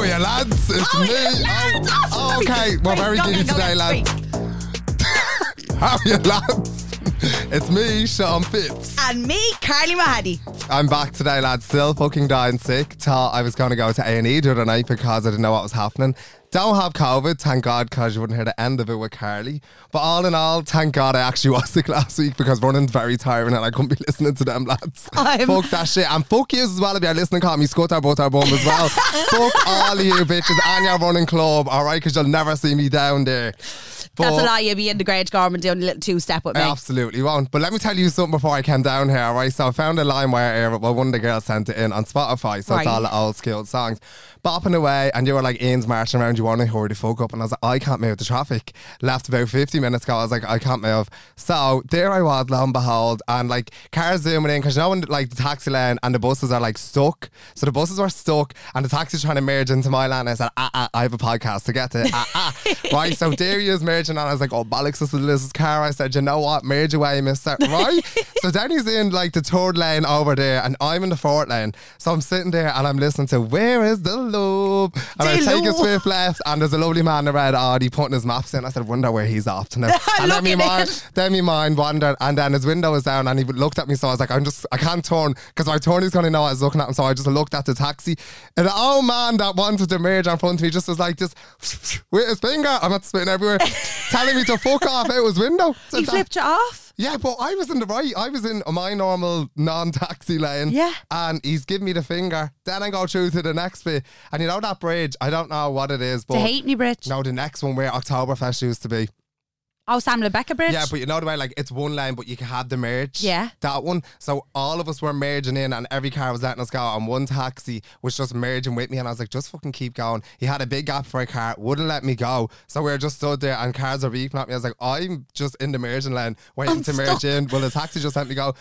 How are you, lads? It's How me. Oh, lads? Oh, Oh, okay, wait, very giddy today, lads. How are you, lads? It's me, Sean Fitz. And me, Carly Mahady. I'm back today, lads. Still fucking dying sick. Thought I was going to go to A&E the other night because I didn't know what was happening. Don't have COVID, thank God, because you wouldn't hear the end of it with Carly. But all in all, thank God I actually was sick last week because running's very tiring and I couldn't be listening to them, lads. I'm- Fuck that shit. And fuck you as well if you're listening, call me Scutter Butter Bum as well. fuck all of you bitches and your running club, alright? Because you'll never see me down there. That's a lie. You'll be in the Grange Garment doing a little two step with me. I absolutely won't. But let me tell you something before I came down here, all right? So I found a line where well, one of the girls sent it in on Spotify. So Right. it's all the old school songs. Bopping away, and you were like, Ian's marching around, you want to hurry the fuck up. And I was like, I can't move the traffic. Left about 50 minutes ago, I was like, I can't move. So there I was, lo and behold, and like cars zooming in, because you know when like the taxi lane and the buses are like stuck. So the buses were stuck, and the taxi's trying to merge into my lane. I said, ah, ah, I have a podcast to get to. Ah, ah. right, so there he is merging, and I was like, oh, bollocks, this is Liz's car. I said, you know what, merge away, mister. Right? so then he's in like the third lane over there, and I'm in the fourth lane. So I'm sitting there and I'm listening to Where is the Love? And I take a swift left, and there's a lovely man in red Audi putting his maps in. I said, wonder where he's off to now. and then me mind, then me mind wandered, and then his window was down, and he looked at me. So I was like, I'm just, I can't turn because my turn he's going to know I was looking at him. So I just looked at the taxi, and the old man that wanted to merge in front of me just was like, just with his finger, I'm not spitting everywhere, telling me to fuck off out his window. So He that- flipped you off. Yeah, but I was in the right. I was in my normal non-taxi lane. Yeah. And he's giving me the finger. Then I go through to the next bit. And you know that bridge? I don't know what it is, but The Halfpenny Bridge. no, the next one where Oktoberfest used to be. Oh, Samuel Beckett Bridge. Yeah, but you know the way like it's one lane, but you can have the merge. Yeah. That one. So all of us were merging in, and every car was letting us go, and one taxi was just merging with me, and I was like, just fucking keep going. He had a big gap for a car, wouldn't let me go, so we were just stood there, and cars are beeping at me. I was like, I'm just in the merging lane, waiting I'm to merge in. Well, the taxi just let me go.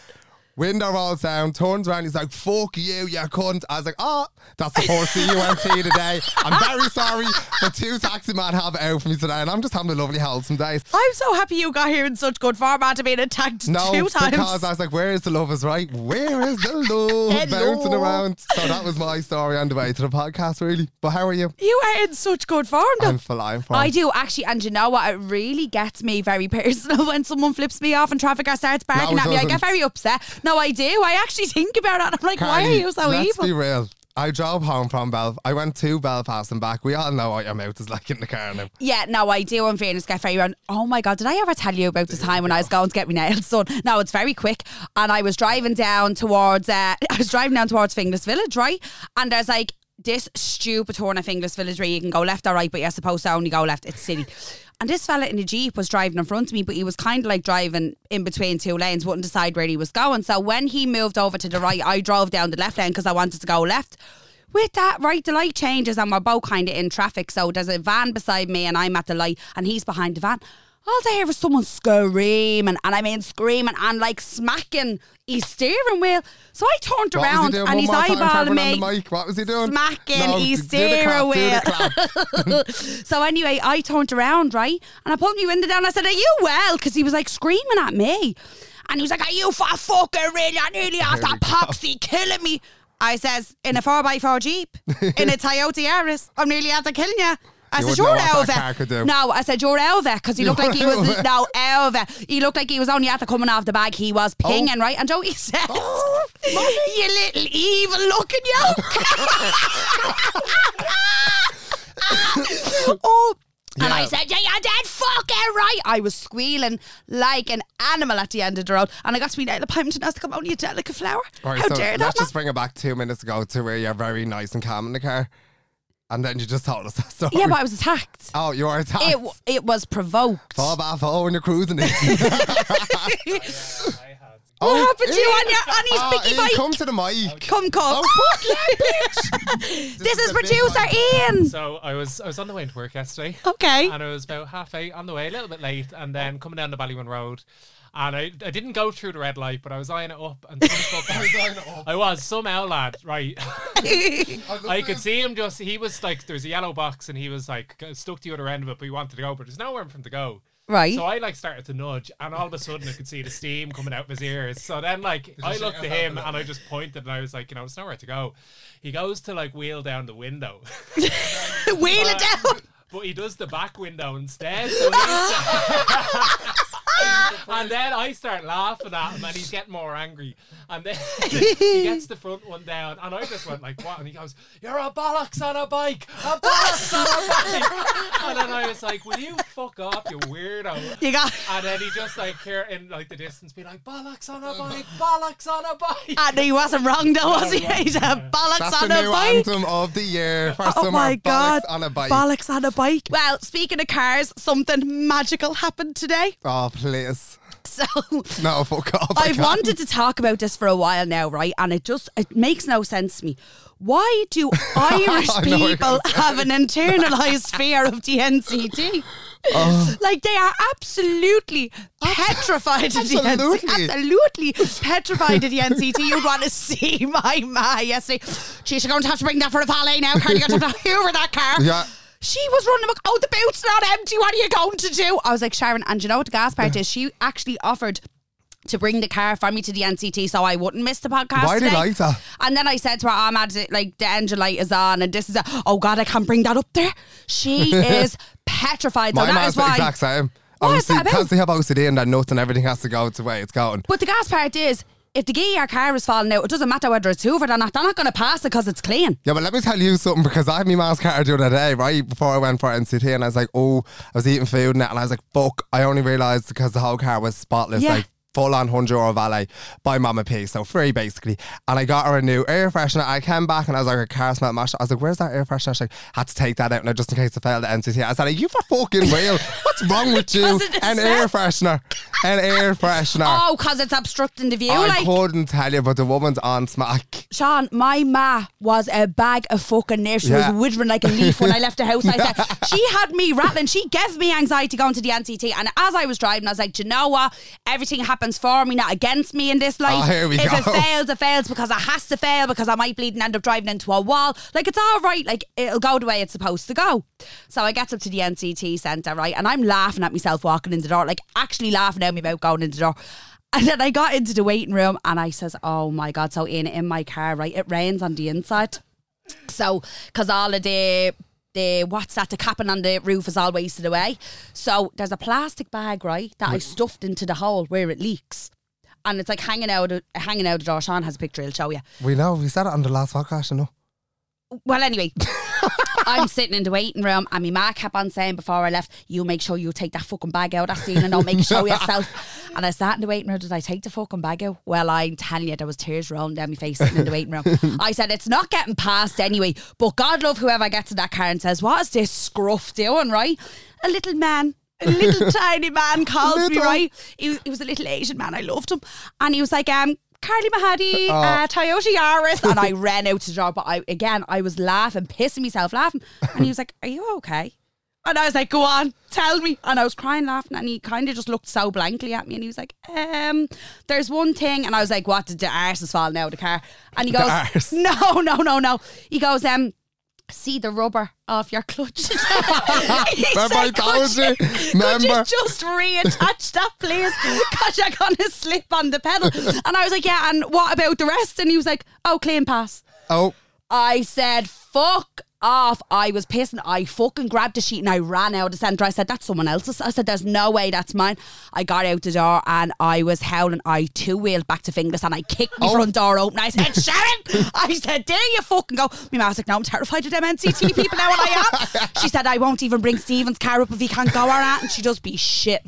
Window rolls down, turns around, he's like, fuck you, you cunt. I was like, oh, that's the poor CUNT today. I'm very sorry, but two taxi men have it out for me today, and I'm just having a lovely, wholesome day. I'm so happy you got here in such good form after being attacked No, two times. because I was like, "Where is the love?" Is right. Where is the love bouncing around? So that was my story on the way to the podcast, really. But how are you? you are in such good form. though. I'm flying from. I do actually, and you know what? It really gets me very personal when someone flips me off in traffic or starts barking No, at me. I get very upset. No, I do. I actually think about it. I'm like, why are you so let's evil? be real. I drove home from Belf. I went to Belfast and back. We all know what your mouth is like in the car now. Yeah, no, I do. In fairness, get very around. Oh my god, did I ever tell you about the time when I was going to get my nails done? No, it's very quick, and I was driving down towards. Uh, I was driving down towards Finglas Village, right? And there's like this stupid turn of Finglas Village where you can go left or right, but you're supposed to only go left. It's silly. And this fella in a jeep was driving in front of me, but he was kind of like driving in between two lanes, wouldn't decide where he was going. So when he moved over to the right, I drove down the left lane because I wanted to go left. With that, right, the light changes and we're both kind of in traffic. So there's a van beside me and I'm at the light and he's behind the van. All I hear is someone screaming, and I mean screaming and like smacking his steering wheel. So I turned What was he around and he's more time for eyeballing me. on the mic. What was he doing? Smacking No, his do the clap, do the steering clap. so anyway, I turned around, right? And I pulled my window down. I said, Are you well? Because he was like screaming at me. And he was like, Are you for fucking really? I nearly had that poxy killing me. I says, In a 4x4 Jeep, in a Toyota Yaris, I'm nearly after killing you. I You said, You're what that car could do. Elva. No, I said, You're Elva. Because he looked like he was, no, Elva. He looked like he was only after coming off the bag. He was oh. pinging, right? And Joey said, Oh, You little evil looking yoke. oh, And I said, yeah, you're dead fucking right. I was squealing like an animal at the end of the road. And I got to be Nail Pimpton as to come only a delicate flower. Right, How so dare let's that? just bring it back two minutes ago to where you're very nice and calm in the car. And then you just told us that story. yeah, but I was attacked. Oh, you were attacked. It, w- it was provoked. Fall back, fall when you're cruising. it. What happened to you on your on his Ah, picky Ian, bike? Come to the mic. Come, come. Oh, fuck yeah, bitch. this is is big producer Ian. So I was I was on the way to work yesterday. Okay. And it was about half eight on the way, a little bit late, and then coming down the Ballymun Road. And I, I didn't go through the red light, but I was eyeing it up. And some fuck- I was somehow, lad, right? I could see him just. He was like, there's a yellow box, and he was like stuck to the other end of it, but he wanted to go, but there's nowhere for him to go. Right. So I like started to nudge, and all of a sudden I could see the steam coming out of his ears. So then, like, I looked at him and I just pointed, and I was like, you know, it's nowhere to go. He goes to like wheel down the window. Wheel it down. But he does the back window instead. So he's- and then I start laughing at him, and he's getting more angry. And then he gets the front one down, and I just went like, "What?" And he goes, "You're a bollocks on a bike, a bollocks on a bike." And then I was like, "Will you fuck off, you weirdo?" You got. And then he just like here in like the distance, be like, "Bollocks on a bike, bollocks on a bike." Ah, and he wasn't wrong though, was he? No, no, He's a no. bollocks That's on the a new bike. anthem of the year for Oh summer. my god! Bollocks on a bike. Bollocks on a bike. Well, speaking of cars, something magical happened today. Oh, please. So No, fuck off. I I've can't. wanted to talk about this for a while now, right? And it just it makes no sense to me. Why do Irish I know what you're people have an internalized fear of the NCT? Oh. Like they are absolutely petrified of the NCT. Absolutely. Absolutely petrified of the NCT. You'd want to see my ma yesterday. She's going to have to bring that for a valet now. Carly, you're going to have to hoover that car. Yeah. She was running amok. Oh, the boot's not empty. What are you going to do? I was like, Sharon, and you know what the gas part is? She actually offered to bring the car for me to the NCT so I wouldn't miss the podcast. Why do you today. like that? And then I said to her, I'm at it, like the engine light is on and this is a, oh God, I can't bring that up there. She is petrified. So My that man's is the why. exact same. What is Obviously, that about? because they have OCD and they're nuts and everything has to go the way it's going. But the gas part is, if the gear car is falling out, it doesn't matter whether it's hoovered or not. They're not going to pass it because it's clean. Yeah, but let me tell you something because I had my mom's car the other day, right before I went for NCT, and I was like, oh, I was eating food and that, and I was like, fuck, I only realised because the whole car was spotless, Yeah. like full on 100 euro valet by Mama P, so free basically. And I got her a new air freshener. I came back and I was like, her car smelled mashed. I was like, where's that air freshener? She's like, had to take that out now just in case I failed the NCT. I was like, you for fucking real? What's wrong with you? An smell? air freshener. An air freshener. Oh, because it's obstructing the view. I like, couldn't tell you, but the woman's on smack. Sean, my ma was a bag of fucking nerves. She Yeah. was withering like a leaf when I left the house. I said, she had me rattling. She gave me anxiety going to the NCT. And as I was driving, I was like, "Do you know what? Everything happens for me, not against me in this ah, life. Oh, here we if it fails, it fails because it has to fail because I might bleed and end up driving into a wall. Like, it's all right. Like, it'll go the way it's supposed to go. So I get up to the NCT centre, right? And I'm laughing at myself walking in the door, like actually laughing at me about going in the door. And then I got into the waiting room and I says, "Oh my god!" So in in my car, right, it rains on the inside. So because all of the the what's that? The capping on the roof is all wasted away. So there's a plastic bag, right, that I stuffed into the hole where it leaks. And it's like hanging out, hanging out the door. Sean has a picture. He'll show you. We know, we said it on the last podcast, you know. Well, anyway, I'm sitting in the waiting room, and my ma kept on saying before I left, "You make sure you take that fucking bag out of that scene and don't make a show yourself." And I sat in the waiting room. Did I take the fucking bag out? Well, I'm telling you, there was tears rolling down my face sitting in the waiting room. I said, "It's not getting past anyway." But God love whoever gets in that car and says, "What is this scruff doing?" Right? A little man. A little tiny man calls me right. He, was- he was a little Asian man. I loved him, and he was like, "Um, Carly Mahadi, uh, Toyota Yaris," and I ran out to the door. But I again, I was laughing, pissing myself laughing, and he was like, "Are you okay?" And I was like, "Go on, tell me." And I was crying, laughing, and he kind of just looked so blankly at me, and he was like, "Um, there's one thing," and I was like, "What? Did the arse is falling out of the car?" And he goes, "No, no, no, no." He goes, "Um." See the rubber off your clutch. Remember "Could you? Could you just reattach that, please? Because you're going to slip on the pedal. And I was like, yeah, and what about the rest? And he was like, oh, clean pass. Oh, I said, fuck off. I was pissing. I fucking grabbed the sheet and I ran out of the centre. I said, that's someone else's. I said, there's no way that's mine. I got out the door and I was howling. I two wheeled back to Finglas and I kicked my Oh. front door open. I said, Sharon! I said, there you fucking go. My mum was like, no, I'm terrified of them NCT people now and I am. She said, I won't even bring Stephen's car up if he can't go or. And she does be shit.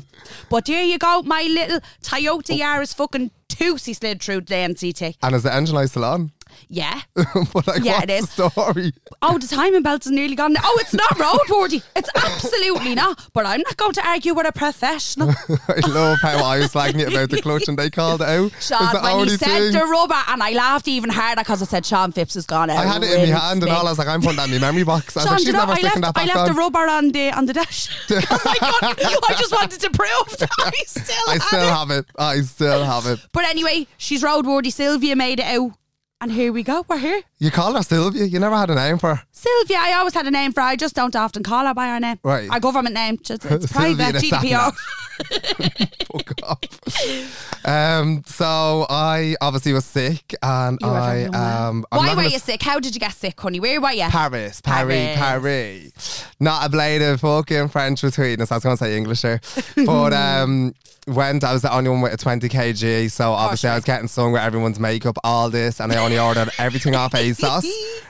But there you go. My little Toyota Yaris fucking Toosie slid through the NCT. And is the engine light still on? Yeah. but like, Yeah, it the story? Oh, the timing belt is nearly gone. Oh, it's not roadworthy. It's absolutely not. But I'm not going to argue with a professional. I love how I was slagging it about the clutch and they called it out. Sean, the when he said thing. the rubber, and I laughed even harder because I said Sean Phipps has gone out. I had it in my hand and all. I was like, I'm putting that in my memory box. I was Sean, like, she's never I sticking left, that I back left on. the rubber on the on the dash because I, couldn't- I just wanted to prove that I still I still it. have it. I still have it. But anyway, she's roadworthy. Sylvia made it out, and here we go. We're here. You call her Sylvia. You never had a name for her. Sylvia, I always had a name for her. I just don't often call her by her name. Right. Our government name. Just, it's private. GDPR. Fuck off. Um, so I obviously was sick and You I um I'm Why were you sick? How did you get sick, honey? Where were you? Paris, Paris, Paris. Paris. Not a blade of fucking French between us. I was going to say English there. But um, went, I was the only one with a 20 kg. So obviously I was getting stung with everyone's makeup, all this. And I only ordered everything off ASOS.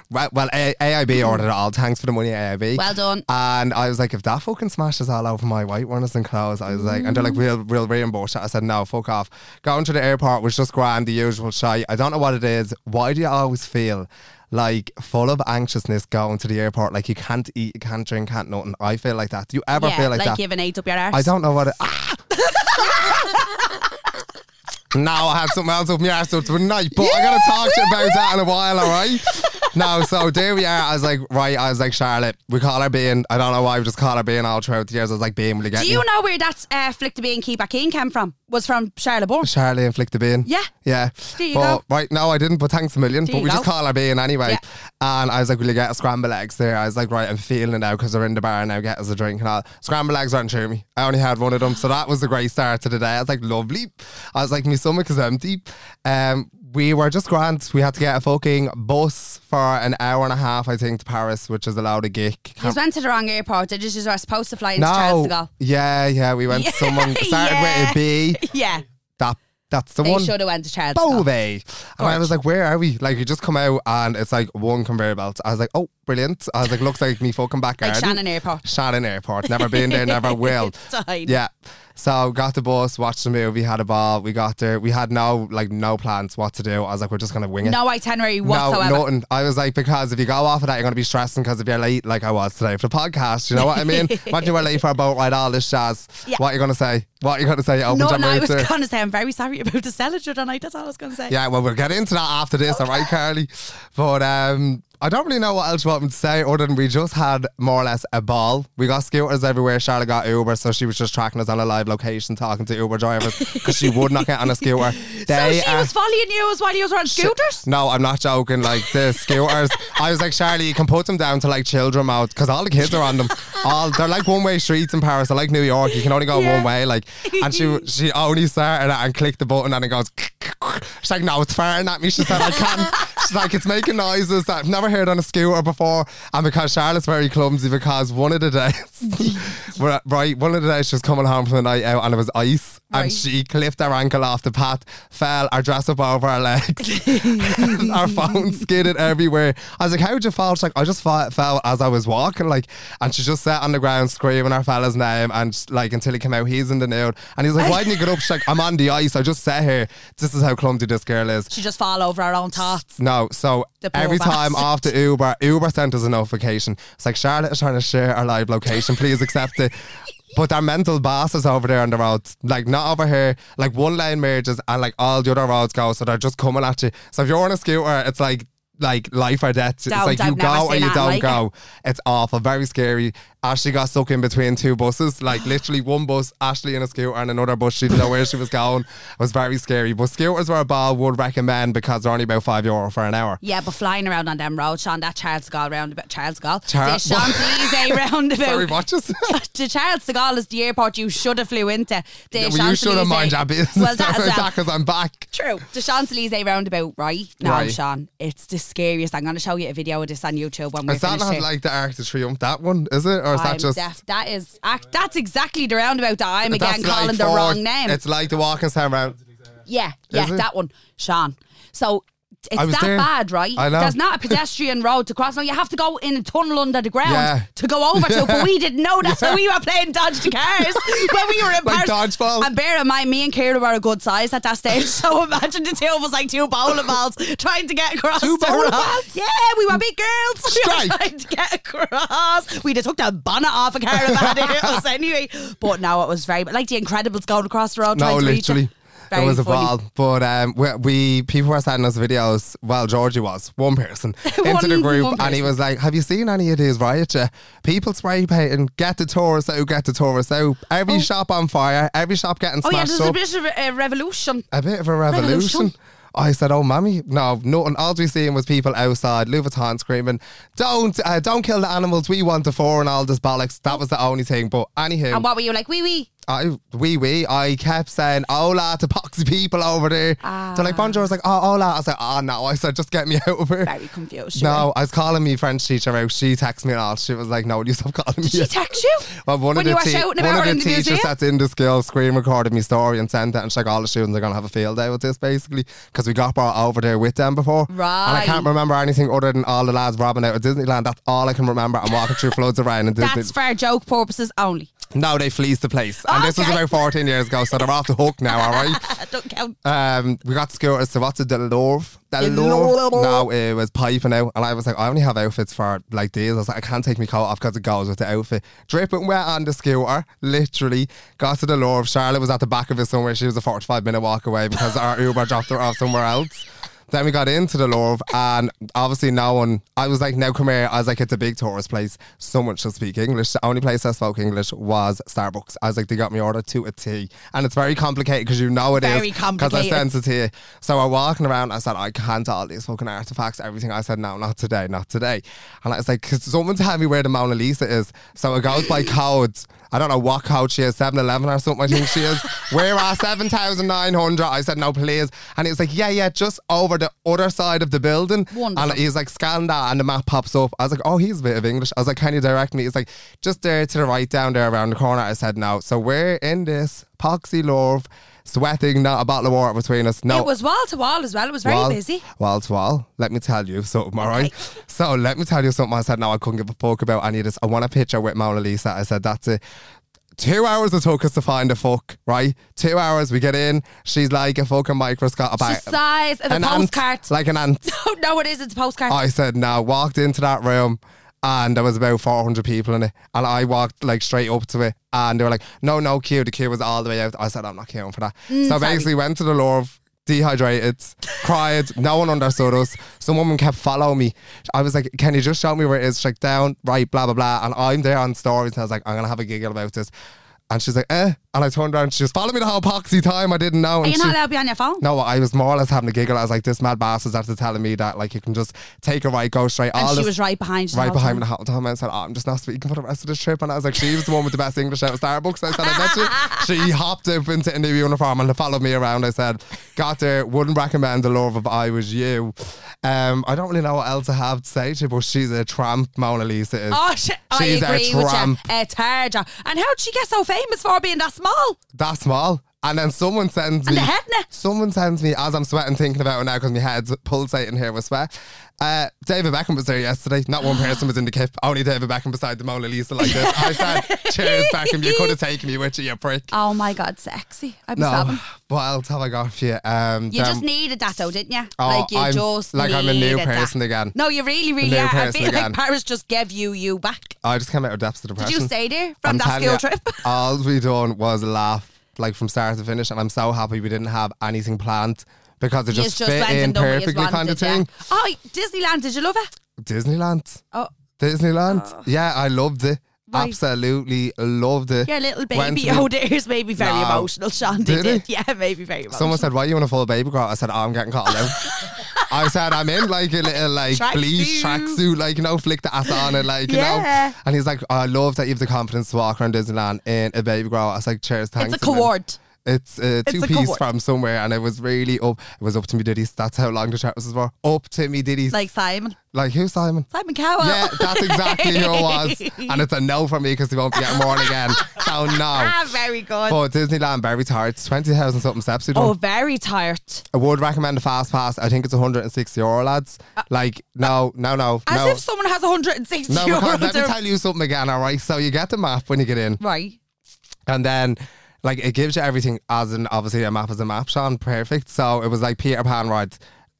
Right, well, A- AIB ordered it all. Thanks for the money, AIB. Well done. And I was like, if that fucking smashes all over my white ones and clothes, I was like, and they're like, real, real we'll reimburse it. I said, no, fuck off. Going to the airport was just grand, the usual shy. I don't know what it is. Why do you always feel like full of anxiousness going to the airport? Like you can't eat, you can't drink, can't nothing. I feel like that. Do you ever yeah, feel like, like that? you've an eight up your arse. I don't know what it. Ah! no, I had something else up my ass up tonight, but I gotta talk to you about that in a while, alright? no, so there we are. I was like, right, I was like, Charlotte, we call her being, I don't know why we just call her being all throughout the years. I was like, being, will you get Do me? you know where that uh, Flick the Bean Keep Back In came from? Was from Charlotte Bourne. Charlie inflict the bean. Yeah. Yeah. There you but, go. Right, no, I didn't, but thanks a million. There but we just go. call her bean anyway. Yeah. And I was like, will you get a scrambled eggs there? I was like, right, I'm feeling it now because they're in the bar and now, get us a drink and all. Scrambled eggs weren't through me. I only had one of them. So that was a great start to the day. I was like, lovely. I was like, my stomach is empty. Um, we were just grand. We had to get a fucking bus for an hour and a half, I think, to Paris, which is allowed a gig. You went to the wrong airport. Did you just were supposed to fly into No, yeah, yeah, we went. Yeah, someone started with a B. Yeah, That that's the they one. should have went to Gaulle. Beauvais. And I was like, where are we? Like, you just come out and it's like one conveyor belt. I was like, oh, brilliant. I was like, looks like me fucking back Like garden. Shannon Airport. Shannon Airport. Never been there, never will. Fine. Yeah. So got the bus, watched the movie, had a ball. We got there. We had no like no plans what to do. I was like, we're just gonna wing it. No itinerary whatsoever. No, nothing. I was like, because if you go off of that, you're going to be stressing because if you're late, like I was today for the podcast, you know what I mean? Imagine you were late for a boat ride, all this jazz. Yeah. What are you going to say? What are you going to say? Open No, no, I was going to say I'm very sorry about the cellar tonight. That's all I was going to say. Yeah, well, we'll get into that after this, all right, Carly? But um, I don't really know what else you want me to say other than we just had more or less a ball. We got scooters everywhere. Charlotte got Uber, so she was just tracking us on a live location, talking to Uber drivers because she would not get on a scooter. So she are- was following you as while you were on scooters? No, I'm not joking. Like the scooters, I was like, Charlie, you can put them down to like children mode because all the kids are on them. All they're like one way streets in Paris. They're like New York. You can only go Yeah. one way. Like, and she she only started and clicked the button and it goes. She's like, no, it's firing at me. She said, I can't. She's like, it's making noises that I've never heard on a scooter before. And because Charlotte's very clumsy, because one of the days, right, one of the days she was coming home from the night out and it was ice. Right. And she clipped her ankle off the path, fell, our dress up over her legs. our phone skidded everywhere. I was like, how'd you fall? She's like, I just fa- fell as I was walking. Like, and she just sat on the ground screaming our fella's name. And like, until he came out, he's in the nude. And he's like, why didn't you get up? She's like, I'm on the ice. I just sat here. This is how clumsy this girl is. She just fall over her own thoughts. No, so every time after Uber, Uber sent us a notification. It's like Charlotte is trying to share our live location. Please accept it. But they're mental bosses over there on the roads. Like not over here. Like one lane merges and like all the other roads go. So they're just coming at you. So if you're on a scooter, it's like like life or death. Don't, it's like you I've go or you that don't like it. go. It's awful, very scary. Ashley got stuck in between two buses, like literally one bus, Ashley in a scooter, and another bus. She didn't know where she was going. It was very scary. But scooters were a ball would recommend because they're only about five euro for an hour. Yeah, but flying around on them roads, Sean, that Charles de Gaulle roundabout, Charles de Gaulle, Char- the Champs-Élysées roundabout. Sorry, watches. the Charles de Gaulle is the airport you should have flew into. The Yeah, well, you should have mind your business Well, that as well. because I'm back. True. The Champs Elysees roundabout, right? No, Right. Sean, it's the scariest. I'm going to show you a video of this on YouTube when we're Is that not like the Arc de Triomphe? That one is it, or is I'm that just? def- that is ac- that's exactly the roundabout that I'm that's again calling the for- wrong name. It's like the walking sound round. yeah, yeah, it? that one, Sean. So it's that there. bad, right? I know. There's not a pedestrian road to cross. No, you have to go in a tunnel under the ground Yeah. to go over to. But we didn't know that, so we were playing dodge the cars when we were in Like Paris. dodgeball? And bear in mind, me and Kira were a good size at that stage. So imagine the two of us like two bowling balls trying to get across. Two bowling balls? Yeah, we were big girls. We were trying to get across. We just took the bonnet off a caravan us anyway. But no, it was very like the Incredibles going across the road. No, trying to reach literally. It. Very was a funny. ball, but um, we, we people were sending us videos. Well, Georgie was one person into the group, one and he was like, "Have you seen any of these riots? People spray painting, get the tourists out, get the tourists out. Every shop on fire, every shop getting Oh yeah, smashed there's a bit of a, a revolution. A bit of a revolution." Revolution. I said, "Oh, mommy, no, nothing. All we seen was people outside, Louis Vuitton screaming, don't, uh, don't kill the animals. We want the four and all this bollocks. That was the only thing. But anywho, And what were you like? Wee wee. I wee wee. I kept saying hola to poxy people over there. Ah. They're like bonjour. Was like oh hola. I was like oh no. I said just get me out of here. Very confused. No, I was calling me French teacher out. She texted me and all. She was like, "No, you stop calling me." Did she text you? Well, one when of the, te- one of the the teachers museum? that's in the school screen recorded me story and sent it, and she's like, all the students are gonna have a field day with this, basically, because we got brought over there with them before, Right. And I can't remember anything other than all the lads robbing out of Disneyland. That's all I can remember. I'm walking through floods of rain in Disney. That's for joke purposes only. No, they fleeced the place, and this was Okay. about 14 years ago, so they're off the hook now. All right. That don't count. Um, we got scooters. So what's it? The Louvre. The The Louvre. Louvre. No, it was piping out, and I was like, I only have outfits for like these. I was like, I can't take my coat off because it goes with the outfit. Dripping wet on the scooter, literally. Got to the Louvre. Charlotte was at the back of it somewhere. She was a forty-five minute walk away because our Uber dropped her off somewhere else. Then we got into the Louvre, and obviously no one. I was like, "Now come here." I was like, "It's a big tourist place. Someone should speak English." The only place that spoke English was Starbucks. I was like, "They got me ordered to a T," and it's very complicated because you know it is Very because I sent it you. So we're walking around. I said, "I can't all these fucking artifacts, everything." I said, "No, not today, not today." And I was like, "Cause someone tell me where the Mona Lisa is." So it goes by codes. I don't know what code she is, 7 Eleven or something, I think she is. Where are 7,900? I said, no, please. And he was like, yeah, yeah, just over the other side of the building. Wonderful. And he's like, scan that, and the map pops up. I was like, oh, he's a bit of English. I was like, can you direct me? He's like, just there to the right, down there around the corner. I said, no. So we're in this poxy Louvre, sweating, not a bottle of water between us. No. It was wall to wall as well. It was very wall, busy. Wall to wall. Let me tell you something, all right? Okay. So let me tell you something. I said, no, I couldn't give a fuck about any of this. I want a picture with Mona Lisa. I said, that's it. Two hours it took us to find a fuck, right? Two hours, we get in. She's like a fucking microscope. The size of a an ant, postcard. like an ant. Oh, no, it is. It's a postcard. I said, no. Walked into that room and there was about 400 people in it. And I walked like straight up to it and they were like, no, no queue. The queue was all the way out. I said, I'm not queuing for that. so Mm, sorry. basically went to the Louvre, dehydrated, cried. No one understood us. Some woman kept following me. I was like, can you just show me where it is? She's like, down, right, blah, blah, blah. And I'm there on stories and I was like, I'm to have a giggle about this. And she's like, eh. And I turned around and she was following me the whole poxy time. I didn't know. Are And you not she- allowed to be on your phone? no, I was more or less having a giggle. I was like, this mad bastard's after telling me that like you can just take a right, go straight. And all she this- was right behind you. the right behind me the whole time. I said, oh, I'm just not speaking for the rest of this trip. And I was like, she was the one with the best English out of Starbucks. I said, I bet you. She hopped up into a new uniform and followed me around. I said, got there, wouldn't recommend the love of I was you. Um, I don't really know what else I have to say to you, but she's a tramp, Mona Lisa is. Oh, shit. I She's a agree with tramp. you. A tarja. And how'd she get so famous for being that small? that small. And then someone sends And me. the head net. Someone sends me as I'm sweating thinking about it now because my head's pulsating here with sweat. Uh, David Beckham was there yesterday. Not one person was in the kip. Only David Beckham beside the Mona Lisa like this. I said, "Cheers, Beckham. You could have taken me with you, you prick." Oh my God, sexy. I'd be no, sobbing. what else have I got for you? Um, You just needed that though, didn't you? Oh, like you I'm- just like I'm a new needed that. person again. No, you really, really are. I person feel again. like Paris just gave you you back. I just came out of depths of depression. Did you stay there from I'm that school you, trip? all we done was laugh, like from start to finish, and I'm so happy we didn't have anything planned because it just, just fit in and done what you perfectly, kind of wanted, yeah. thing. Oh, Disneyland, did you love it? Disneyland. Oh, Disneyland. Ah. Yeah, I loved it. Absolutely loved it. Your little baby to oh there's maybe very No. emotional, Sean. Did did. he? Yeah, maybe very emotional. Someone said, "Why you in a full baby girl?" I said, oh, "I'm getting called out." I said, "I'm in like a little like Tracksuit. bleach tracksuit, like you know, flick the ass on it, like you Yeah. know." And he's like, oh, "I love that you have the confidence to walk around Disneyland in a baby girl." I was like, "Cheers, thanks." It's a a million." coward. It's a It's two a piece from somewhere, and it was really up. It was up to me diddies. That's how long the chat was for. Up to me diddies. Like Simon. like who's Simon? Simon Cowell. Yeah, that's exactly who it was. And it's a no from me because they won't be getting more again. So no. Ah, very good. But Disneyland, very tired. It's 20,000 something steps done. oh, very tired. I would recommend a fast pass. I think it's 160 euro, lads. Like, no, no, no, As no. if someone has 160 no, euro. because let me tell you something again, all right? So you get the map when you get in, Right. and then like it gives you everything as in obviously a map is a map, Sean. Perfect. So it was like Peter Pan ride.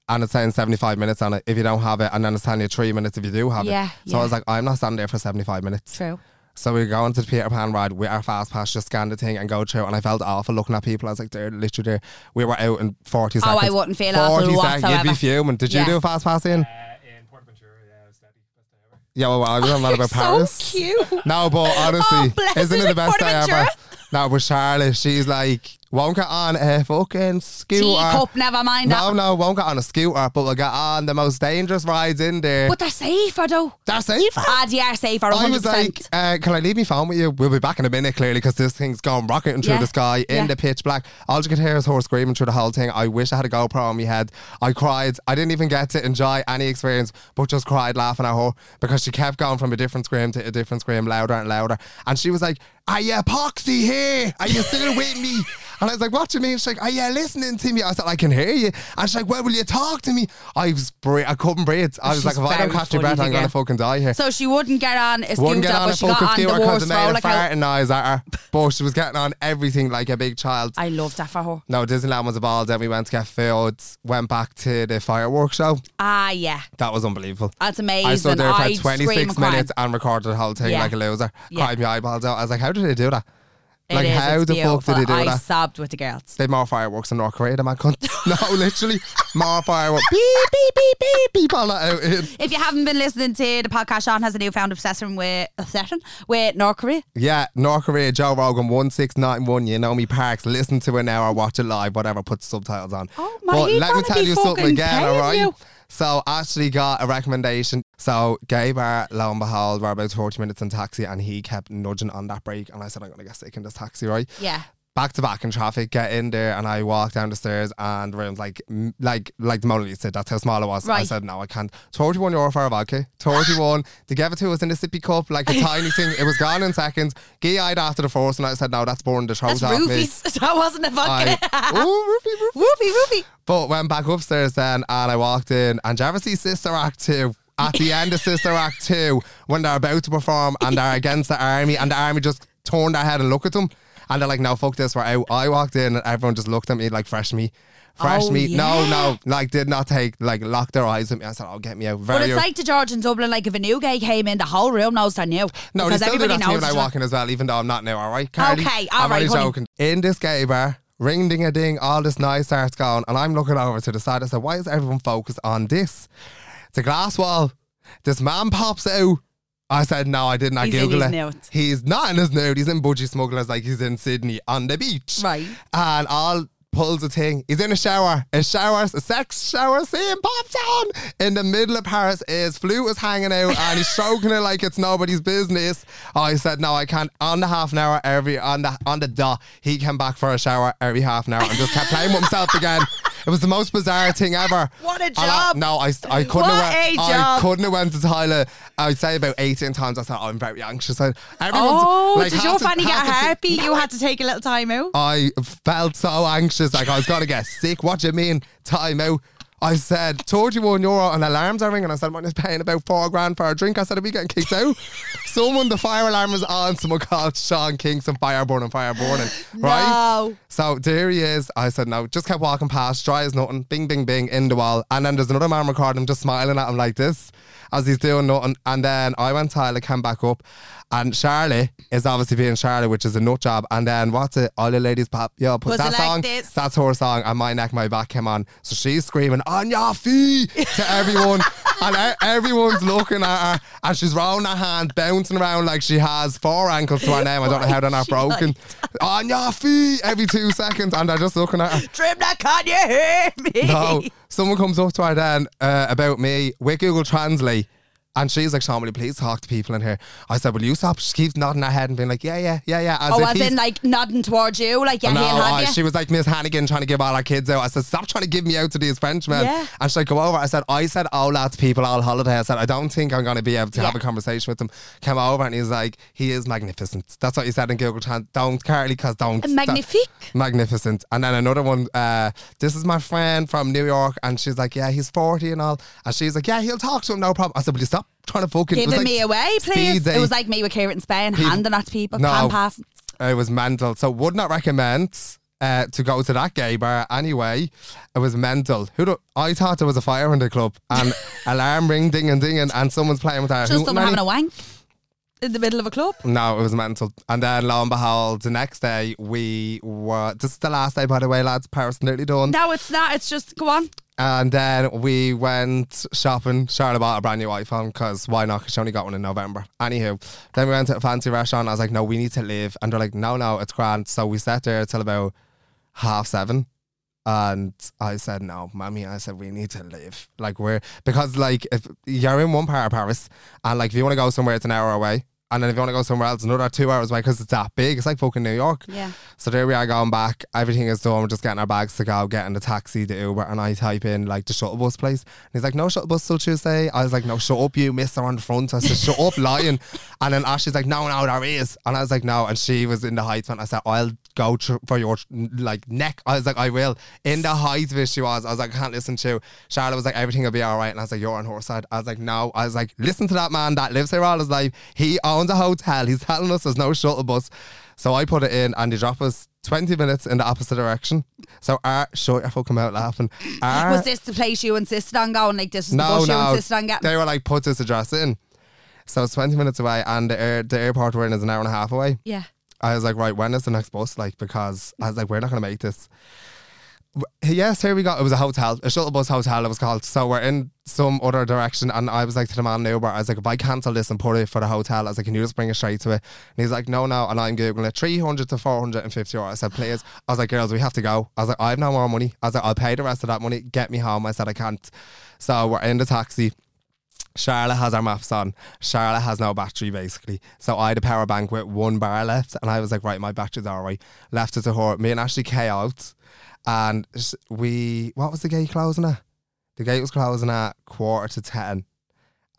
And it's saying 75 minutes on it if you don't have it, and then it's telling you three minutes if you do have Yeah, it. So I was like, I'm not standing there for 75 minutes. True. So we go into the Peter Pan ride with our fast pass, just scan the thing and go through. And I felt awful looking at people. I was like, they're literally there. We were out in 40 seconds. Oh. I wouldn't feel awful 40 seconds. You'd whatsoever. be fuming. Did you do a fast pass in? Uh, in PortAventura, yeah, it was steady. Best day ever. Yeah, well, I was on that about so Paris. So cute. No, but honestly, Oh, isn't it the best day ever? No, but Charlotte, she's like, won't get on a fucking scooter. Teacup, never mind No, that. no, won't get on a scooter, but we'll get on the most dangerous rides in there. But they're safer though. They're safe. Ah, they are safer, 100%. I was like, uh, can I leave my phone with you? We'll be back in a minute, clearly, because this thing's going rocketing through Yeah. the sky in Yeah. the pitch black. All you could hear is her screaming through the whole thing. I wish I had a GoPro on my head. I cried. I didn't even get to enjoy any experience, but just cried laughing at her because she kept going from a different scream to a different scream, louder and louder. And she was like, Are you epoxy here? Are you still with me? And I was like, What do you mean? She's like, Are you listening to me? I said, I can hear you. And she's like, Well, will you talk to me? I was bre- I couldn't breathe. I was She's like, If I don't catch your breath, I'm going to fucking die here. so she wouldn't get on a scooter, Wouldn't get on but a she got fucking on scooter the because worst made a roller coaster. farting noise at her. But she was getting on everything like a big child. I love that for her. no, Disneyland was a ball. Then we went to get food. Went back to the fireworks show. Ah, yeah. That was unbelievable. That's amazing. I stood there for I'd 26 scream and minutes and recorded the whole thing Yeah. like a loser. Yeah. Cried my eyeballs out. I was like, how did they do that? It like, is, how the fuck did they do. I that? sobbed with the girls. They more fireworks in North Korea, the man cunt. no, literally, more fireworks. Beep, beep, beep, beep, beep, all that out in. If you haven't been listening to the podcast, Sean has a newfound obsession with obsession with North Korea. Yeah, North Korea, Joe Rogan, 1691, you know me, Parks. Listen to it now or watch it live, whatever, put subtitles on. Oh, my, But let me tell you something again, all right? you. So, Ashley got a recommendation. So, gay bar, lo and behold, we're about 40 minutes in taxi, and he kept nudging on that break. And I said, I'm going to get sick in this taxi, right? Yeah. Back to back in traffic, get in there, and I walk down the stairs, and the room's like, like, like the Mona Lisa. That's how small it was. I said, no, I can't. Thirty-one euro for a vodka. Thirty-one. they gave it to us in a sippy cup, like a tiny thing. It was gone in seconds. Gay eyed after the first, and I said, no, that's boring. the That's off me. That wasn't a vodka. I, ooh, roofie, roofie. Woofy, woofy. But went back upstairs then, and I walked in, and ever Sister Act 2? At the end of Sister Act 2, when they're about to perform and they're against the army, and the army just turned their head and look at them, and they're like, no, fuck this, we're out. I walked in, and everyone just looked at me like fresh meat. Fresh Oh, meat. No, yeah. no, like, did not take, like, locked their eyes at me. I said, oh, get me out. Very But it's like the George in Dublin, like if a new guy came in, the whole room knows they're new. No, they because still do everybody that to me knows when I walk in as well, even though I'm not now, all right, Carly? Okay, all I'm right, only joking. In this gay bar, ring ding a ding, all this nice starts going, and I'm looking over to the side. I said, why is everyone focused on this? It's a glass wall. This man pops out. I said, no, I didn't. I He's in his it. He's not in his nude. He's in budgie smugglers like he's in Sydney on the beach. Right. And all pulls a thing. He's in a shower. A shower, a sex shower scene pops on. In the middle of Paris, his flute is hanging out and he's stroking it like it's nobody's business. I said, no, I can't. On the half an hour, every on the on the dot, he came back for a shower every half an hour and just kept playing with himself again. It was the most bizarre thing ever. What a And I- job. no, I, I couldn't What have went, a I job. couldn't have went to Tyler. I'd say about 18 times. I said, oh, I'm very anxious. I, everyone's, Oh, like, did your to- fanny get to- You had to take a little time out. I felt so anxious, like I was gonna get sick. What do you mean? Time out. I said, told you one euro and alarms are ringing. I said, I'm just paying about four grand for a drink. I said, are we getting kicked out? Someone, the fire alarm was on. Someone called Sean Kingston, fire burning, fire burning. Right? No. So there he is. I said, no, just kept walking past, dry as nothing, bing, bing, bing, in the wall. And then there's another man recording him just smiling at him like this as he's doing nothing. And then I went Tyler, came back up. And Charlie is obviously being Charlie, which is a nut job. And then what's it? All the ladies pop, yo, put Was that like song. this? That's her song. And my neck, my back came on. So she's screaming, on your feet to everyone. and e- everyone's looking at her, and she's rolling her hand, bouncing around like she has four ankles to her name. I don't know how they're not broken. On your feet every two seconds, and they're just looking at her. Trim that, can you hear me? No, someone comes up to her then uh, about me with Google Translate. And she's like, Sean, will you please talk to people in here? I said, Will you stop? She keeps nodding her head and being like, Yeah, yeah, yeah, yeah. As Oh, as in like nodding towards you, like yeah, no, I- you. she was like Miss Hannigan trying to give all our kids out. I said, stop trying to give me out to these Frenchmen. Yeah. And she's like, go over. I said, I said, oh, lads, people all holiday. I said, I don't think I'm going to be able to have a conversation with them. Came over and he's like, he is magnificent. That's what he said in Google Trans. Don't, Carly, because don't. Magnifique. Magnificent. And then another one, uh, this is my friend from New York. And she's like, yeah, he's 40 and all. And she's like, yeah, he'll talk to him, no problem. I said, will you stop trying to fucking Giving like me away, please. It was like me with Kieran Spain, People- handing that to people, No. passing. It was mental. So would not recommend uh, to go to that gay bar anyway. It was mental. Who do, I thought there was a fire in the club and alarm ring ding and ding and, and someone's playing with her. Just someone having a wank in the middle of a club. no, it was mental. And then lo and behold, the next day we were this is the last day by the way, lads. Paris nearly done. No, it's not. It's just go on. And then we went shopping. Charlotte bought a brand new iPhone because why not? Because she only got one in November. Anywho, then we went to a fancy restaurant. I was like, no, we need to leave. And they're like, no, no, it's grand. So we sat there till about half seven. And I said, no, mommy, I said, we need to leave. Like, we're, because, like, if you're in one part of Paris and, like, if you want to go somewhere, it's an hour away. And then if you want to go somewhere else, another two hours away because it's that big. It's like fucking New York. Yeah. So there we are going back. Everything is done. We're just getting our bags to go, getting the taxi, the Uber, and I type in like the shuttle bus place. And he's like, no shuttle bus till Tuesday. I was like, no, shut up, you mister on the front. I said, shut up, lying. And then Ashley's like, no, no, there is. And I was like, no. And she was in the height one. I said, I'll go tr- for your like neck. I was like, I will. In the height of it, she was. I was like, I can't listen to. Charlotte was like, everything will be all right. And I was like, you're on her side. I was like, no. I was like, listen to that man that lives here all his life. He owns a hotel. He's telling us there's no shuttle bus. So I put it in and they drop us 20 minutes in the opposite direction. So our, shut your fucking mouth laughing. Our, Was this the place you insisted on going? Like this is the no, you no. insisted on getting? They were like, put this address in. So it's 20 minutes away and the, air, the airport we're in is an hour and a half away. yeah. I was like, right, when is the next bus? Like, because I was like, we're not going to make this. Yes, here we go. It was a hotel, a shuttle bus hotel, it was called. So we're in some other direction. And I was like to the man in Uber, I was like, if I cancel this and put it for the hotel, I was like, can you just bring it straight to it? And he's like, no, no. And I'm Googling it 300 to 450 euro. I said, please. I was like, girls, we have to go. I was like, I have no more money. I was like, I'll pay the rest of that money. Get me home. I said, I can't. So we're in the taxi. Charlotte has our maps on. Charlotte has no battery basically. So I had a power bank with one bar left and I was like, right, my battery's all right. Left it to her. Me and Ashley came out and we, what was the gate closing at? The gate was closing at quarter to 10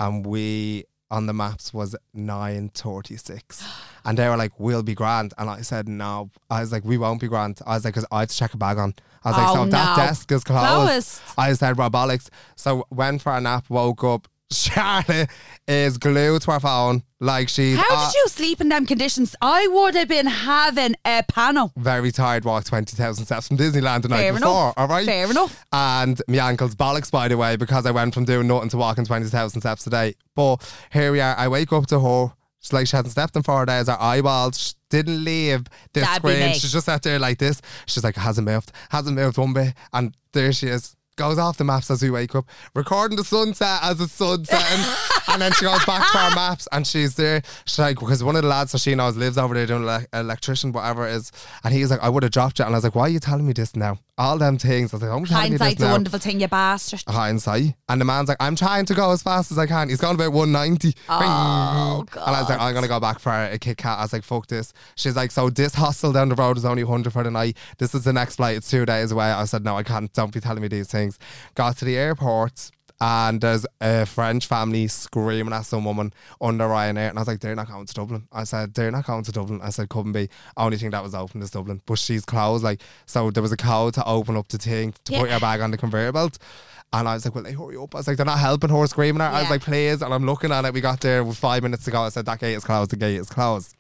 and we, on the maps was 9.36 and they were like, we'll be grand. And I said, no. I was like, we won't be grand. I was like, because I had to check a bag on. I was like, Oh, so if that desk is closed. Closed. I said robotics. So went for a nap, woke up. Charlotte is glued to her phone like she's How did you sleep in them conditions? I would have been having a panel. very tired. Walked twenty thousand steps from Disneyland the night Fair before. enough. All right, Fair enough. And my ankles bollocks by the way because I went from doing nothing to walking twenty thousand steps a day. But here we are. I wake up to her. She's like she hasn't stepped in four days. Her eyeballs sh- didn't leave this That'd screen. She's just sat there like this. She's like hasn't moved, hasn't moved one bit, and there she is. Goes off the maps as we wake up, recording the sunset as it's sunsetting, and then she goes back to our maps and she's there. She's like, because one of the lads that she knows lives over there doing ele- electrician, whatever it is, and he's like, I would have dropped you, and I was like, why are you telling me this now? All them things. I was like, I'm telling you this Hindsight's a now wonderful thing, you bastard. hindsight. And the man's like, I'm trying to go as fast as I can. He's gone about 190. Oh, God. And I was like, I'm going to go back for a Kit Kat. I was like, fuck this. She's like, so this hostel down the road is only 100 for the night. This is the next flight. It's two days away. I said, no, I can't. Don't be telling me these things. Got to the airport. And there's a French family screaming at some woman under Ryanair. And I was like, they're not going to Dublin. I said, they're not going to Dublin. I said, couldn't be. Only thing that was open is Dublin. But she's closed. Like, so there was a code to open up the thing to put your bag on the conveyor belt. And I was like, well, they hurry up. I was like, they're not helping her screaming at her. I was like, please. And I'm looking at it. We got there with five minutes to go. I said, that gate is closed. The gate is closed.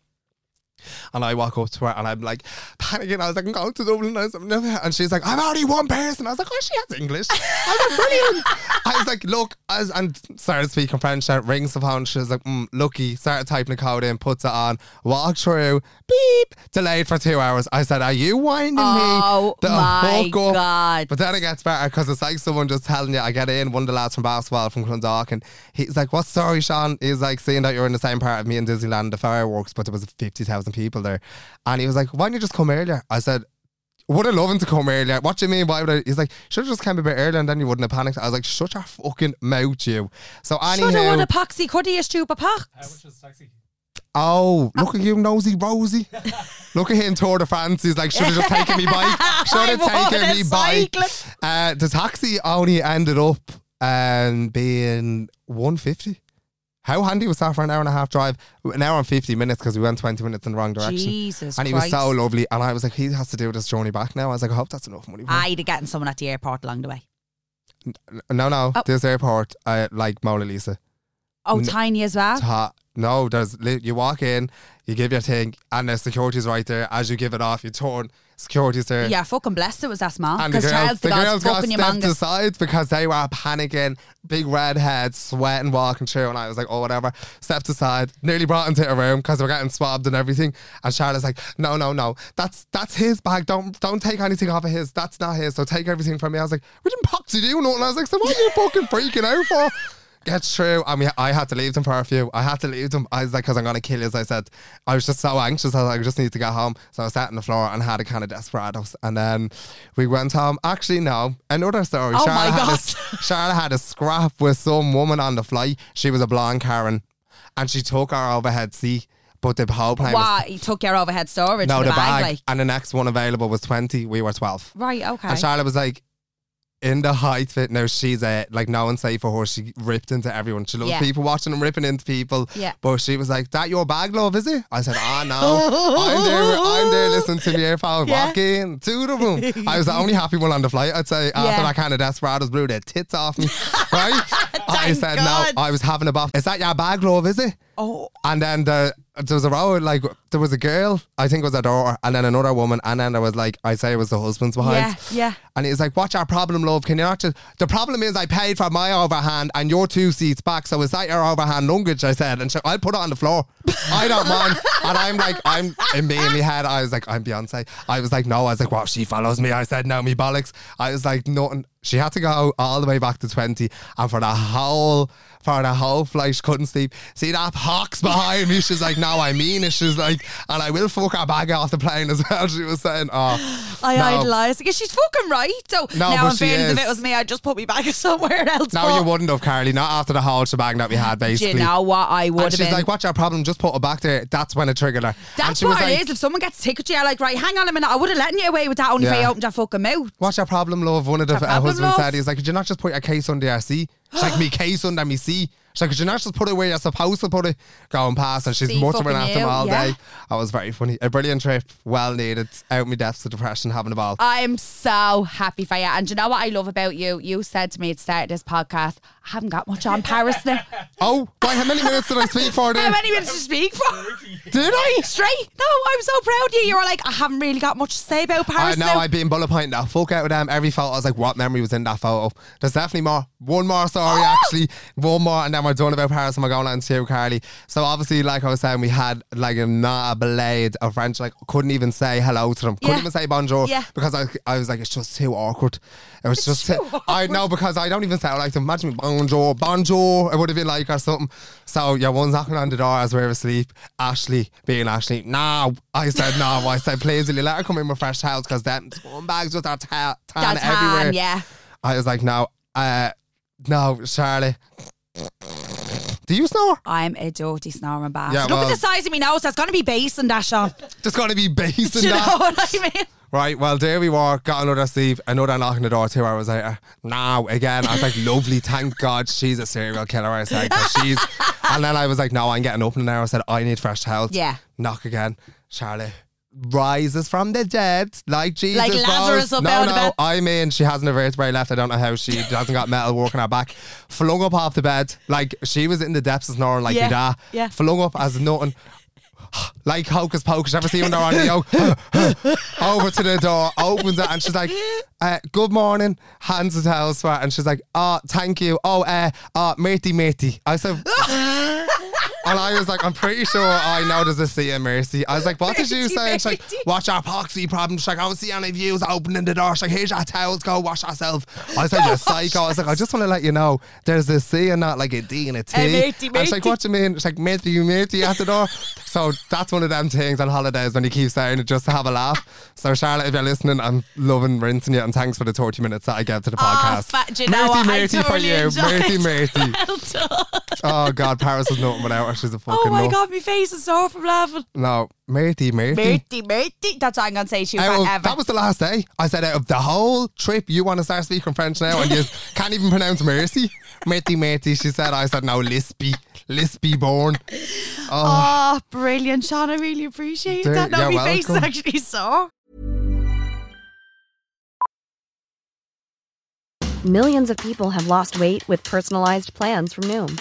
And I walk up to her and I'm like panicking. I was like, I'm going to Dublin. I was like, And she's like, I'm already one person. I was like, oh, she has English. I was like, brilliant. I was like, look, as and started speaking French. Then rings the phone. She was like, mm, lucky. Started typing the code in, puts it on, walk through, beep, delayed for two hours. I said, are you winding Oh, me? the my fuck up?" God. But then it gets better because it's like someone just telling you. I get in, one of the lads from basketball from Clondalk, and he's like, "What sorry, Sean?" He's like, seeing that you're in the same part of me in Disneyland, the fireworks, but there was fifty thousand people there, and he was like, "Why didn't you just come earlier?" I said. Would have loved him to come earlier. What do you mean? Why would I? He's like, should have just come a bit earlier and then you wouldn't have panicked. I was like, shut your fucking mouth, you. So Should have won a poxy, could he, a stupid pox? How much was the taxi? oh, look at you, nosy Rosie. look at him, Tour de France. He's like, should have just taken me bike. Should have taken me bike. cycle. Uh, the taxi only ended up um, being 150. How handy was that for an hour and a half drive? An hour and 50 minutes because we went 20 minutes in the wrong direction. Jesus and he was so lovely. And I was like, he has to do this journey back now. I was like, I hope that's enough money. For him. I'd have gotten someone at the airport along the way. no, no, Oh. this airport, uh, like Mona Lisa. Oh, tiny as well. Ta- no, there's you walk in, you give your thing, and the security's right there. As you give it off, you turn, security's there. Yeah, fucking blessed it was that small. And the girls, Charles the the girls got stepped aside because they were panicking, big redheads, sweating, walking through. And I was like, oh, whatever. Stepped aside, nearly brought into a room because they were getting swabbed and everything. And Charlotte's like, no, no, no, that's that's his bag. Don't don't take anything off of his. That's not his. So take everything from me. I was like, we didn't pop to do nothing. I was like, so what are you fucking freaking out for? Gets true. I mean, I had to leave them for a few. I had to leave them. I was like, because I'm going to kill you, as I said. I was just so anxious. I was like, I just need to get home. So I sat on the floor and had a kind of desperados. And then we went home. Actually, no. Another story. Oh my had A, Charlotte had a scrap with some woman on the flight. She was a blonde Karen. And she took our overhead seat. But the whole plane was What? He took your overhead storage no, the, bag, like. and the next one available was 20. We were 12. Right, okay. And Charlotte was like, in the height of it, now she's a, like, no one's safe for her. She ripped into everyone. She loves Yeah. people watching and ripping into people. Yeah. But she was like, that your bag, love, is it? I said, ah, no. I'm there, I'm there listening to the earphone, Yeah. walk in, to the room. I was the only happy one on the flight, I'd say. After Yeah. that kind of desperados blew their tits off me, right? I said, God. no, I was having a bath. Is that your bag, love, is it? oh, And then the, there was a row, like, there was a girl, I think it was a daughter, and then another woman, and then there was, like, I say it was the husband's behind. yeah, yeah. And he's like, What's our problem, love? Can you not just. The problem is, I paid for my overhand and your two seats back, so is that your overhand luggage? I said, and she, I'll put it on the floor. I don't mind. And I'm like, I'm in me in my head, I was like, I'm Beyonce. I was like, No. I was like, Well, she follows me. I said, No, me bollocks. I was like, Nothing. She had to go all the way back to 20, and for the whole. For the whole flight, she couldn't sleep. See that pox behind me? She's like, no, I mean it. She's like, and I will fuck her bag off the plane as well. She was saying, oh, I no. idolise because she's fucking right. So No, now, in fairness, if it was me, I'd just put me back somewhere else. No, but you wouldn't have, Carly. Not after the whole shebang that we had, basically. Do you know what I would and have she's been? like, "What's your problem? Just put her back there." That's when it triggered her. and That's what it like, is. If someone gets a ticket, you're like, right, hang on a minute. I would have let you away with that only if I opened your fucking mouth. What's your problem, love? One of the Love? said, "He's like, could you not just put a case under your seat?" She's like, "Me case under me seat." She's like, could you not just put it where you're supposed to put it? Going past, and she's See muttering at him all yeah. day. That was very funny. A brilliant trip, well needed. Out my depths of depression, having a ball. I'm so happy for you. And you know what I love about you? You said to me at the start of this podcast, I haven't got much on Paris now. oh, right, how many minutes did I speak for? How many minutes did to speak for? Did I? Straight? No, I'm so proud of you. You were like, I haven't really got much to say about I Paris know now. I've been bullet pointing that fuck out of them. Every photo, I was like, what memory was in that photo? There's definitely more. One more story, Oh! actually. One more, and then we're done about Paris and we're going on to Carly. So, obviously, like I was saying, we had like a not a blade of French, like, couldn't even say hello to them. Couldn't Yeah. even say bonjour Yeah. because I, I was like, it's just too awkward. It was just, too I know because I don't even sound like them. Imagine me, bonjour, bonjour, it would have been like or something. So, yeah, one's knocking on the door as we were asleep. Ashley, being Ashley, no. I said, no. I said, please, will you let her come in with fresh towels because them bags with our ta- tan That's everywhere. Han, yeah. I was like, no, uh, no, Charlie. Do you snore? I'm a dirty snoring bastard. Yeah, Look at the size of me nose. There's going to be bass in that, Sean. There's got to be bass Do in you know what I mean? Right, well, there we were. Got another sleeve, another knock on the door two hours later. Now, again, I was like, lovely, thank God she's a serial killer. I said, 'cause she's. And then I was like, no, I'm getting up in hour. I said, I need fresh towels. Yeah. Knock again. Charlie rises from the dead like Jesus. Like Lazarus rose. no, out of no. I mean, she hasn't a vertebrae left. I don't know how she hasn't got metal working her back. Flung up off the bed. Like she was in the depths of snoring like Yeah, da. yeah. Flung up as nothing. like hocus pocus. Ever see when they're on the yoke? over to the door, opens it, and she's like, uh, "Good morning." Hands the towel for her, and she's like, "Oh, thank you. Oh, uh, uh matey, matey." I said. And I was like, I'm pretty sure I know there's a C in Mercy. I was like, what did you say? She's like, watch our poxy problem. She's like, I don't see any views opening the door. She's like, here's your towels, go wash yourself. I said, you're psycho. I was like, I just want to let you know there's a C and not like a D and a T. Eh, matey, and she's like, matey. what do you mean? She's like, matey, you matey at the door. So that's one of them things on holidays when you keep saying it just to have a laugh. So Charlotte, if you're listening, I'm loving rinsing you and thanks for the 30 minutes that I gave to the Oh, podcast. fat, do you know matey, matey for you. Matey, matey. Well. Oh God, Paris is nothing without her. She's a oh fucking Oh my nut. god, my face is sore from laughing. No, matey, matey. Matey, matey. That's all I'm gonna say to you Out of- forever. that was the last day. I said out of the whole trip, you want to start speaking French now, and you can't even pronounce mercy. Matey, matey. She said. I said no, lispy, lispy born. Oh, Oh, brilliant, Sean. I really appreciate There- that. No, you're my face is welcome. actually sore. Millions of people have lost weight with personalized plans from Noom,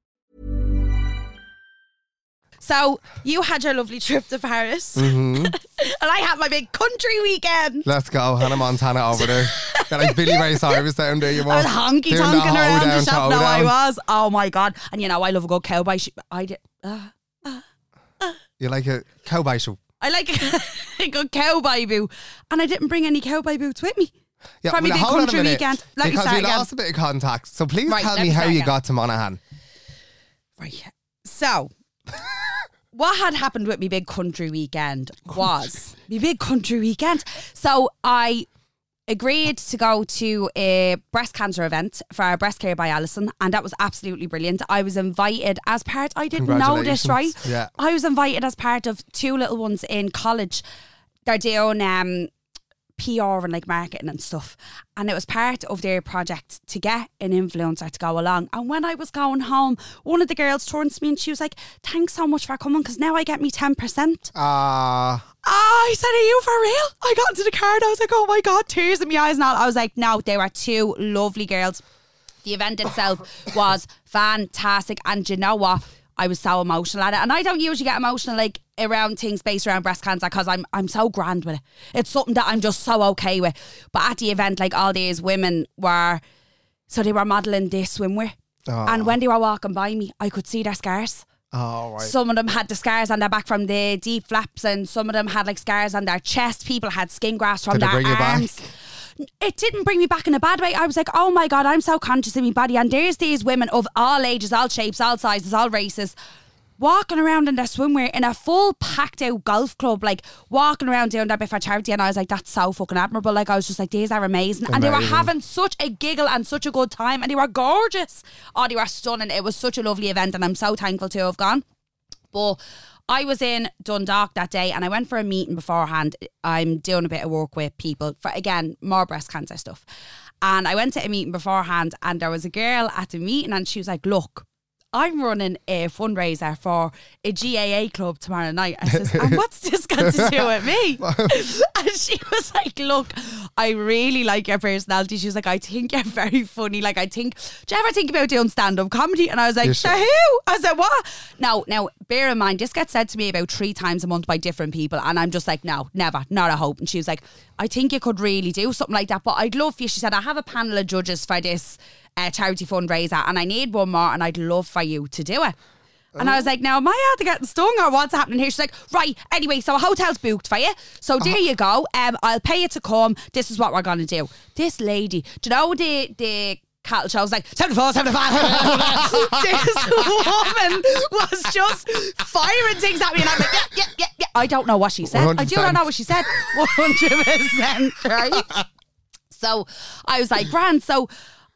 So you had your lovely trip to Paris, Mm-hmm. and I had my big country weekend. let's go, Hannah Montana over there. Got like Billy Ray Cyrus down there. You I was honky tonking around the shop. No, I was. Oh my god! And you know, I love a good cowboy. Sh- I did. Uh, You like a cowboy show. I like a good cowboy boot, and I didn't bring any cowboy boots with me. Yeah, my well, hold on a country minute, weekend. Let because we again. lost a bit of contact. So please Right, tell me how you again. got to Monaghan. Right. So, what had happened with me big country weekend was me big country weekend. So I agreed to go to a breast cancer event for our breast care by Alison, and that was absolutely brilliant. I was invited as part. I didn't know this, right? Yeah. I was invited as part of two little ones in college. They're doing um, PR and like marketing and stuff. And it was part of their project to get an influencer to go along. And when I was going home, one of the girls turned to me and she was like, Thanks so much for coming because now I get me 10%. Ah, Ah, I said, Are you for real? I got into the car and I was like, Oh my God, tears in my eyes and all. I was like, No, they were two lovely girls. The event itself was fantastic. And you know what? I was so emotional at it. And I don't usually get emotional like around things based around breast cancer because I'm I'm so grand with it. It's something that I'm just so okay with. But at the event, like all these women were so they were modelling this swimwear. Ah. And when they were walking by me, I could see their scars. oh, right. Some of them had the scars on their back from the DIEP flaps, and some of them had like scars on their chest. People had skin grafts from Did their bring you back? arms. It didn't bring me back in a bad way. I was like, oh my God, I'm so conscious of my body. And there's these women of all ages, all shapes, all sizes, all races, walking around in their swimwear in a full packed out golf club, like walking around doing their bit for charity. And I was like, that's so fucking admirable. Like, I was just like, these are amazing. And they were having such a giggle and such a good time. And they were gorgeous. Oh, they were stunning. It was such a lovely event. And I'm so thankful to have gone. But I was in Dundalk that day and I went for a meeting beforehand. I'm doing a bit of work with people for, again, more breast cancer stuff. And I went to a meeting beforehand and there was a girl at the meeting and she was like, Look, I'm running a fundraiser for a GAA club tomorrow night. I says, and what's this got to do with me? and she was like, look, I really like your personality. She was like, I think you're very funny. Like, I think, do you ever think about doing stand-up comedy? And I was like, to who? I said, what? Now, now, bear in mind, this gets said to me about three times a month by different people. And I'm just like, no, never, not a hope. And she was like, I think you could really do something like that. But I'd love for you. She said, I have a panel of judges for this uh, charity fundraiser and I need one more and I'd love for you to do it. And I was like, now, am I out to get stung or what's happening here? She's like, right, anyway, so a hotel's booked for you. So there you go. Um, I'll pay you to come. This is what we're going to do. This lady, do you know the, the cattle show was like, 74, 75. this woman was just firing things at me. And I'm like, yeah, yeah, yeah, yeah. I don't know what she said. I do not 100%. know what she said. 100%, right? So I was like, grand. So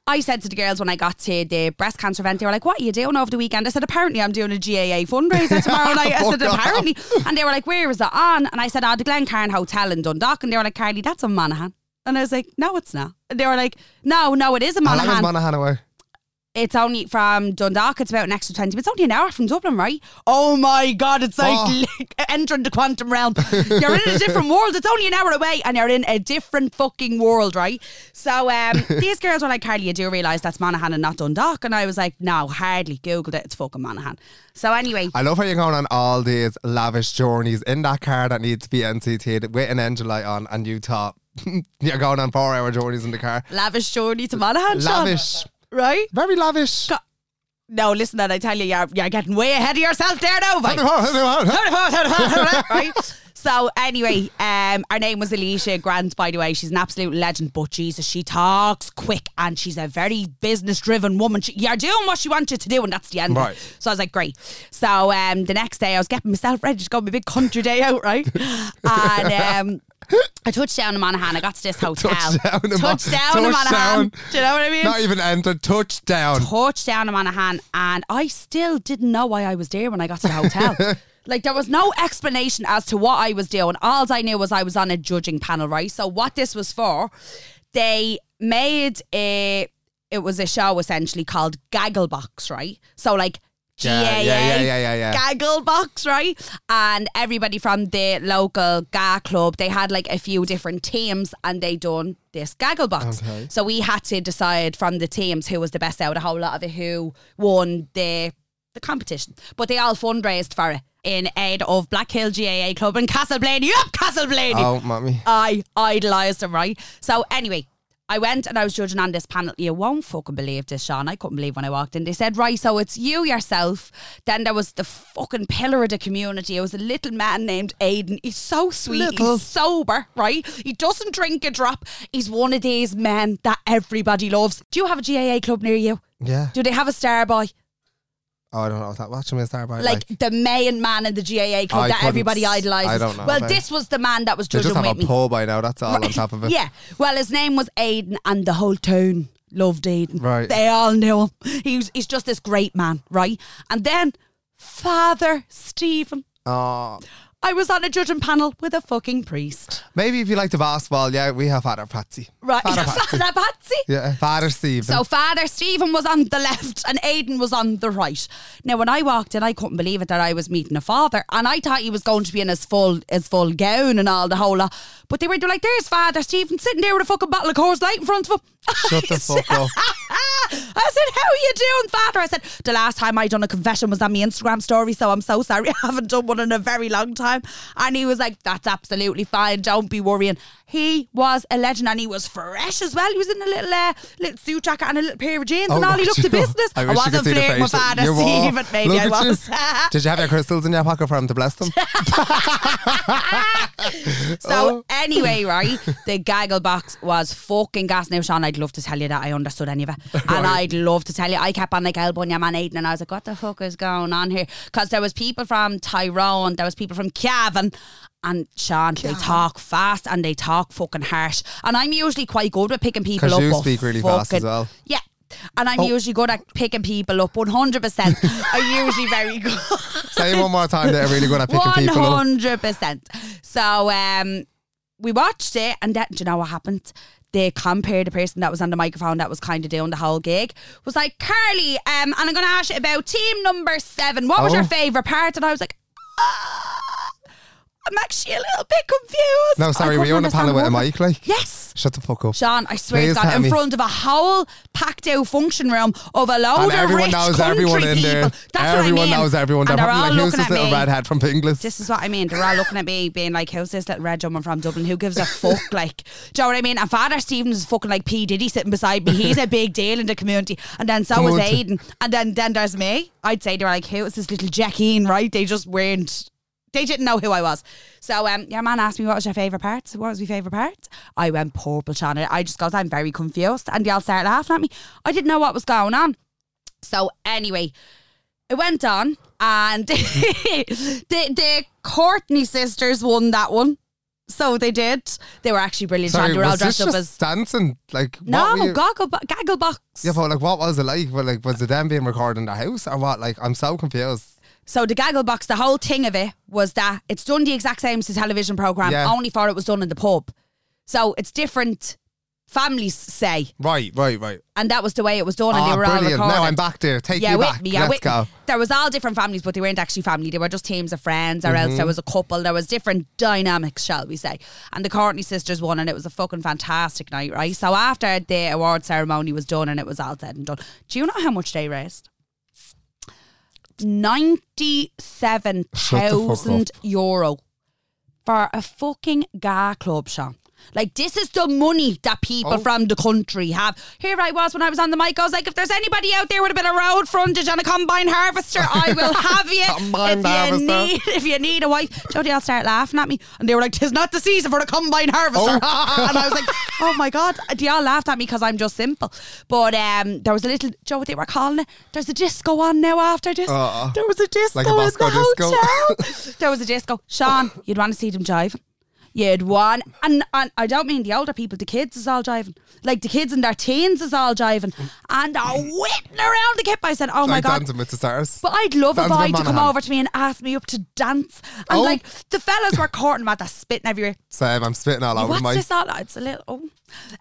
I said to the girls when I got to the breast cancer event, they were like, what are you doing over the weekend? I said, apparently I'm doing a GAA fundraiser tomorrow night. I said, oh, apparently. And they were like, where is it on? And I said, oh, the Glencarn Hotel in Dundalk. And they were like, Carly, that's in Monaghan. And I was like, no, it's not. And they were like, no, no, it is in How long is Monaghan. Monaghan away? It's only from Dundalk. It's about an extra 20 It's only an hour from Dublin, right? Oh my God, it's like Oh. entering the quantum realm. You're in a different world. It's only an hour away and you're in a different fucking world, right? So um, these girls were like, Carly, you do realise that's Monaghan and not Dundalk? And I was like, no, hardly. Googled it. It's fucking Monaghan. So anyway, I love how you're going on all these lavish journeys in that car that needs to be NCT'd with an engine light on, and you thought you're going on four hour journeys in the car. lavish journey to Monaghan, Sean. Right? Very lavish. Go- No, listen, that I tell you, you're, you're getting way ahead of yourself there now, right? So anyway, um, her name was Alicia Grant, by the way. She's an absolute legend, but Jesus, she talks quick and she's a very business driven woman. She, you're doing what she wants you to do, and that's the end. Right. So I was like, great. So um, the next day, I was getting myself ready to go on my big country day out, right? and um, I touched down in Monaghan. I got to this hotel. Touchdown Mon- Touchdown in Monaghan. touchdown. Do you know what I mean? Not even entered. Touchdown. touchdown in Monaghan, and I still didn't know why I was there when I got to the hotel. like there was no explanation as to what I was doing. All I knew was I was on a judging panel, right? So what this was for, they made a. It was a show essentially called Gagglebox, right? So like. Yeah, yeah, yeah, yeah, yeah, yeah. gaggle box, right? And everybody from the local GAA club, they had like a few different teams and they done this gaggle box. Okay. So we had to decide from the teams who was the best out of a whole lot of it, who won the the competition. But they all fundraised for it in aid of Black Hill GAA Club in Castleblayney. Up Castleblayney! Oh, mommy. I idolised him, right? So anyway, I went and I was judging on this panel. You won't fucking believe this, Sean. I couldn't believe when I walked in. They said, right, so it's you yourself. Then there was the fucking pillar of the community. It was a little man named Aiden. He's so sweet. Little. He's sober, right? He doesn't drink a drop. He's one of these men that everybody loves. Do you have a GAA club near you? Yeah. Do they have a star boy? Oh, I don't know. That watching me star by Like, the main man in the GAA club I that everybody idolises. I don't know Well, this was the man that was They judging just have a me. pole by now. That's all on top of it. Yeah. Well, his name was Aiden, and the whole town loved Aiden. Right. They all knew him. He was, he's just this great man, right? And then Father Stephen. Oh, I was on a judging panel with a fucking priest. maybe if you like the basketball, yeah, we have Father Patsy. Right. Father Patsy. Father Patsy. Yeah, Father Stephen. So Father Stephen was on the left and Aiden was on the right. Now when I walked in, I couldn't believe it that I was meeting a father, and I thought he was going to be in his full his full gown and all the whole lot. But they were like, "There's Father Stephen sitting there with a fucking bottle of Coors Light in front of him." Shut the fuck up. I said, "How are you doing, Father?" I said, "The last time I done a confession was on my Instagram story, so I'm so sorry. I haven't done one in a very long time." And he was like, "That's absolutely fine. Don't be worrying." He was a legend, and he was fresh as well. He was in a little uh, little suit jacket and a little pair of jeans, Oh, and all he looked to business. I I, wish you could wasn't flirting with. Father were. Stephen, maybe Look I at you. was. Did you have your crystals in your pocket for him to bless them? So Oh. anyway, right, the gaggle box was fucking gas. Now, Sean, I'd love to tell you that I understood any of it, and I'd love to tell you. I kept on like elbowing your man Aiden, and I was like, "What the fuck is going on here?" Because there was people from Tyrone, there was people from Cavan. And Sean, they talk fast and they talk fucking harsh. And I'm usually quite good with picking people up. you speak really fast as well. Yeah. And I'm Oh. usually good at picking people up. 100%. I'm usually very good. Say it one more time. They're really good at picking people up. hundred percent. So um, we watched it, and that, do you know what happened? They compared the person that was on the microphone that was kind of doing the whole gig was like Carly, um, and I'm going to ask you about team number seven. What was Oh. your favorite part? And I was like, ah, I'm actually a little bit confused. No, sorry, I were you on a panel with a mic? Like, Yes. shut the fuck up. Sean, I swear Please to God, in me. front of a whole packed out function room of a load And of everyone rich knows country everyone in there. people. That's everyone what I mean. knows everyone. They're And they're all like, who's looking this at little me. redhead from Finglas? This is what I mean. They're all looking at me, being like, "Who's this little red woman from Dublin? Who gives a fuck?" Like, do you know what I mean? And Father Stevens is fucking like P Diddy sitting beside me. He's a big deal in the community. And then so Come is Aiden. And then then there's me. I'd say they're like, "Who is this little Jackeen?" Right? They just weren't. They didn't know who I was. So um, your man asked me what was your favourite part. What was my favourite part? I went purple, Sean. I just goes, I'm very confused. And they all started laughing at me. I didn't know what was going on. So anyway, it went on, and the the Courtney sisters won that one. So they did. They were actually brilliant. Sorry, They were all dressed up just as dancing? Like, no goggle bo- gaggle box. Yeah, but like, what was it like? Well, like, was it them being recorded in the house or what? Like, I'm so confused. So the gaggle box, the whole thing of it was that it's done the exact same as the television program, Yeah. only for it was done in the pub. So it's different. Families say, Right, right, right. and that was the way it was done, and Oh, they were all brilliant. recorded. Now I'm back there. Take with back. me. Yeah, Let's with go. me. There was all different families, but they weren't actually family. They were just teams of friends, or else Mm-hmm. there was a couple. There was different dynamics, shall we say? And the Courtney sisters won, and it was a fucking fantastic night, right? So after the award ceremony was done, and it was all said and done, do you know how much they raised? Ninety-seven thousand euro for a fucking ga club, Sean. Like this is the money that people Oh. from the country have. Here I was when I was on the mic. I was like, if there's anybody out there with a bit of road frontage and a combine harvester, I will have you. Combine if harvester. you need, if you need a wife, Jody, I'll start laughing at me, and they were like, "Tis not the season for the combine harvester." and I was like, "Oh my god!" They all laughed at me because I'm just simple. But um, there was a little Joe. What they were calling it? There's a disco on now after this. Uh, there was a disco like a in the disco. hotel. there was a disco. Sean, you'd want to see them You'd want, and, and I don't mean the older people, the kids is all jiving. Like the kids in their teens is all jiving. And they're whipping around the kip. I said, oh my like God. dancing with the stars. But I'd love a Dancing boy to come over to me and ask me up to dance. And Oh. like the fellas were courting me, they're spitting everywhere. Same, I'm spitting all over What's my. this all? It's a little. Oh.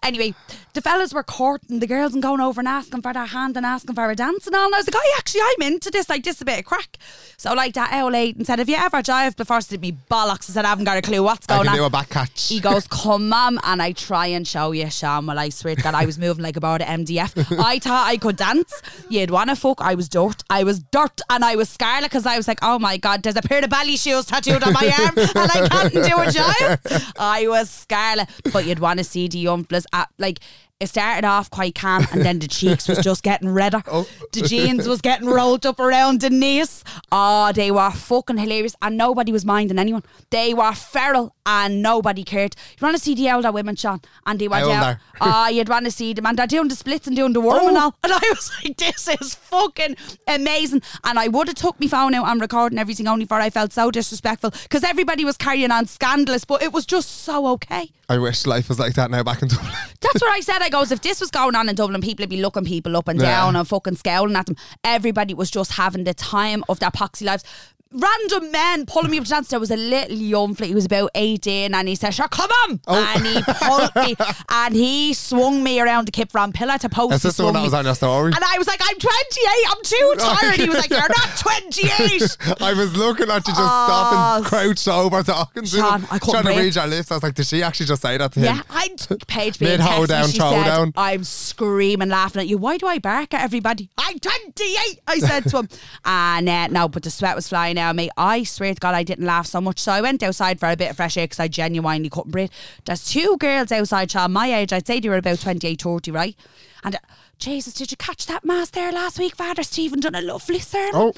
Anyway, the fellas were courting the girls and going over and asking for their hand and asking for a dance and all. And I was like, oh, actually, I'm into this. Like, this is a bit of crack. So, like, that old and said, Have you ever jived before? She did me bollocks. I said, I haven't got a clue what's I going can on. do a back catch. He goes, come on, and I try and show you, Sean. Well, I swear to God, I was moving like a board of MDF. I thought I could dance. You'd want to fuck. I was dirt. I was dirt, and I was scarlet because I was like, oh my God, there's a pair of belly shoes tattooed on my arm, and I can't do a jive. I was scarlet, but you'd want to see the young fellas at ah, like. It started off quite calm, and then the cheeks was just getting redder. Oh. The jeans was getting rolled up around the knees. Oh, they were fucking hilarious, and nobody was minding anyone. They were feral, and nobody cared. You want to see the older women, Sean? And they were down. Oh, you'd want to see them, and they're doing the splits and doing the worm oh. and all. And I was like, this is fucking amazing. And I would have took my phone out and recording everything, only for I felt so disrespectful because everybody was carrying on scandalous, but it was just so okay. I wish life was like that now back in Dublin. That's what I said. I goes, if this was going on in Dublin, people would be looking people up and Yeah. down and fucking scowling at them. Everybody was just having the time of their poxy lives. Random men pulling me up to dance. There was a little young fella, he was about 18, and he said, Sure, come on. Oh. And he pulled me and he swung me around the kip from pillar to post. Is this the one that was on your story? And I was like, I'm 28, I'm too tired. He was like, You're not 28. I was looking at you just Oh, stopping, crouched over, talking to him, I couldn't trying to read your lips. I was like, did she actually just say that to him? Yeah, I Paige being Mid me, down, she said, down. I'm screaming, laughing at you. Why do I bark at everybody? I'm 28, I said to him. and uh, no, but the sweat was flying of me. I swear to God, I didn't laugh so much. So I went outside for a bit of fresh air because I genuinely couldn't breathe. There's two girls outside, Sean, my age. I'd say they were about 28, 30, right? And uh, Jesus, did you catch that mass there last week? Father Stephen done a lovely sermon. Oh.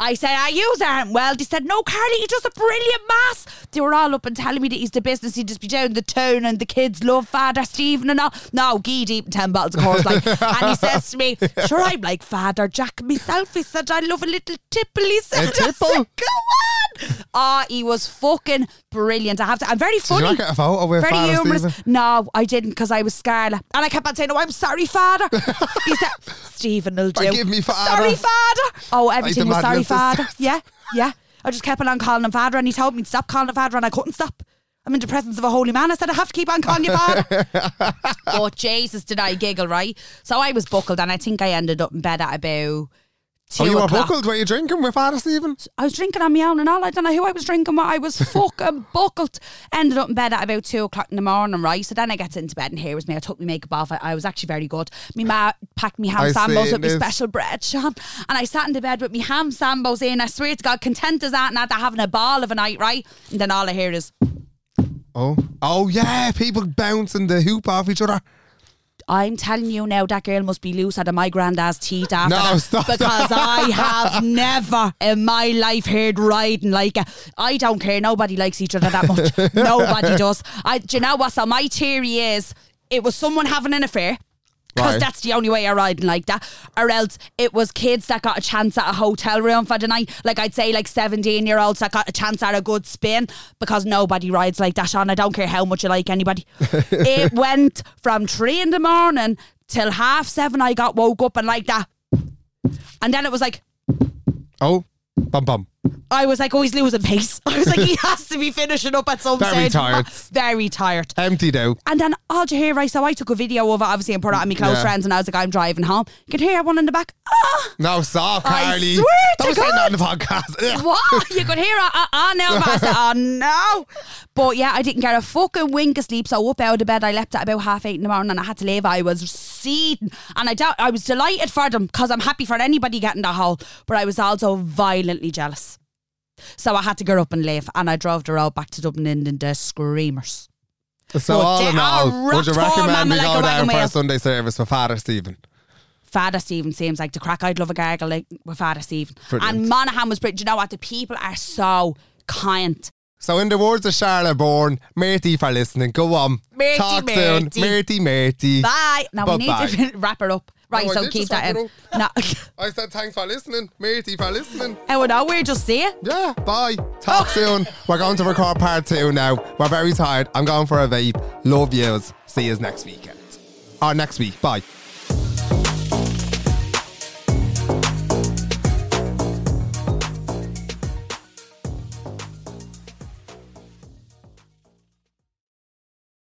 I said, I use aren't well. They said, no, Carly, he does a brilliant mass. They were all up and telling me that he's the business. He'd just be down the town and the kids love Father Stephen and all. No, Guy deep 10 bottles of Coors. Like, and he says to me, sure, I'm like Father Jack myself. He said, I love a little tipple. He said, A I said, tipple? Go on. Ah, he was fucking brilliant. I have to. I'm very funny. Did you not get a photo with very Father humorous. Stephen? No, I didn't because I was scarlet, and I kept on saying, "Oh, I'm sorry, Father." he said, "Stephen will do." Forgive me, Father. Sorry, Father. Oh, everything was sorry, Father. Yeah, yeah. I just kept on calling him Father, and he told me to stop calling him Father, and I couldn't stop. I'm in the presence of a holy man. I said I have to keep on calling you Father. but Jesus, did I giggle right? So I was buckled, and I think I ended up in bed at about two Oh, you were o'clock. buckled? Were you drinking with Father Stephen? I was drinking on my own and all. I don't know who I was drinking with. I was fucking buckled. Ended up in bed at about two o'clock in the morning, right? So then I get into bed and here was me. I took my makeup off. I, I was actually very good. Me ma packed me ham I sambos with my special bread, Sean. And I sat in the bed with me ham sambos in. I swear to God, content as that and after having a ball of a night, right? And then all I hear is, Oh, oh yeah, people bouncing the hoop off each other. I'm telling you now, that girl must be loose out of my granddad's teeth after No, that. stop Because that. I have never in my life heard riding like a. I don't care. Nobody likes each other that much. Nobody does. I, do you know what? So my theory is it was someone having an affair. Because Right. that's the only way you're riding like that. Or else it was kids that got a chance at a hotel room for the night. Like I'd say like 17 year olds that got a chance at a good spin because nobody rides like that, Sean. I don't care how much you like anybody. it went from three in the morning till half seven. I got woke up and like that. And then it was like, Oh, bum bum. I was like, oh, he's losing pace. I was like, he has to be finishing up at some Very stage. tired. Very tired. Emptied out. And then all you hear, right? So I took a video of it, obviously, and put it on my close Yeah. friends, and I was like, I'm driving home. You could hear one in the back. Ah, No, stop, I Carly. swear to Don't say that on the podcast. Ugh. what? You could hear it. Ah, ah, now. But I said, oh no. But yeah, I didn't get a fucking wink of sleep. So up out of bed, I left at about half eight in the morning, and I had to leave. I was seething, and I doubt I was delighted for them because I'm happy for anybody getting the hole. But I was also violently jealous. So I had to get up and leave, and I drove the road back to Dublin in the screamers. So But all in all, would you recommend we like go down for a. Sunday service with Father Stephen? Father Stephen seems like the crack. I'd love a gargle like with Father Stephen. Brilliant. And Monaghan was brilliant. You know what? The people are so kind. So in the words of Charlotte Bourne, matey for listening. Go on. Matey, Talk matey. soon. Matey, matey. Bye. Now we need to wrap it up. Right, No, so er keep that in. No. I said thanks for listening. Matey for listening. oh, no, we're just saying. Yeah, bye. Talk oh. soon. We're going to record part two now. We're very tired. I'm going for a vape. Love yous. See yous next weekend. Or next week. Bye.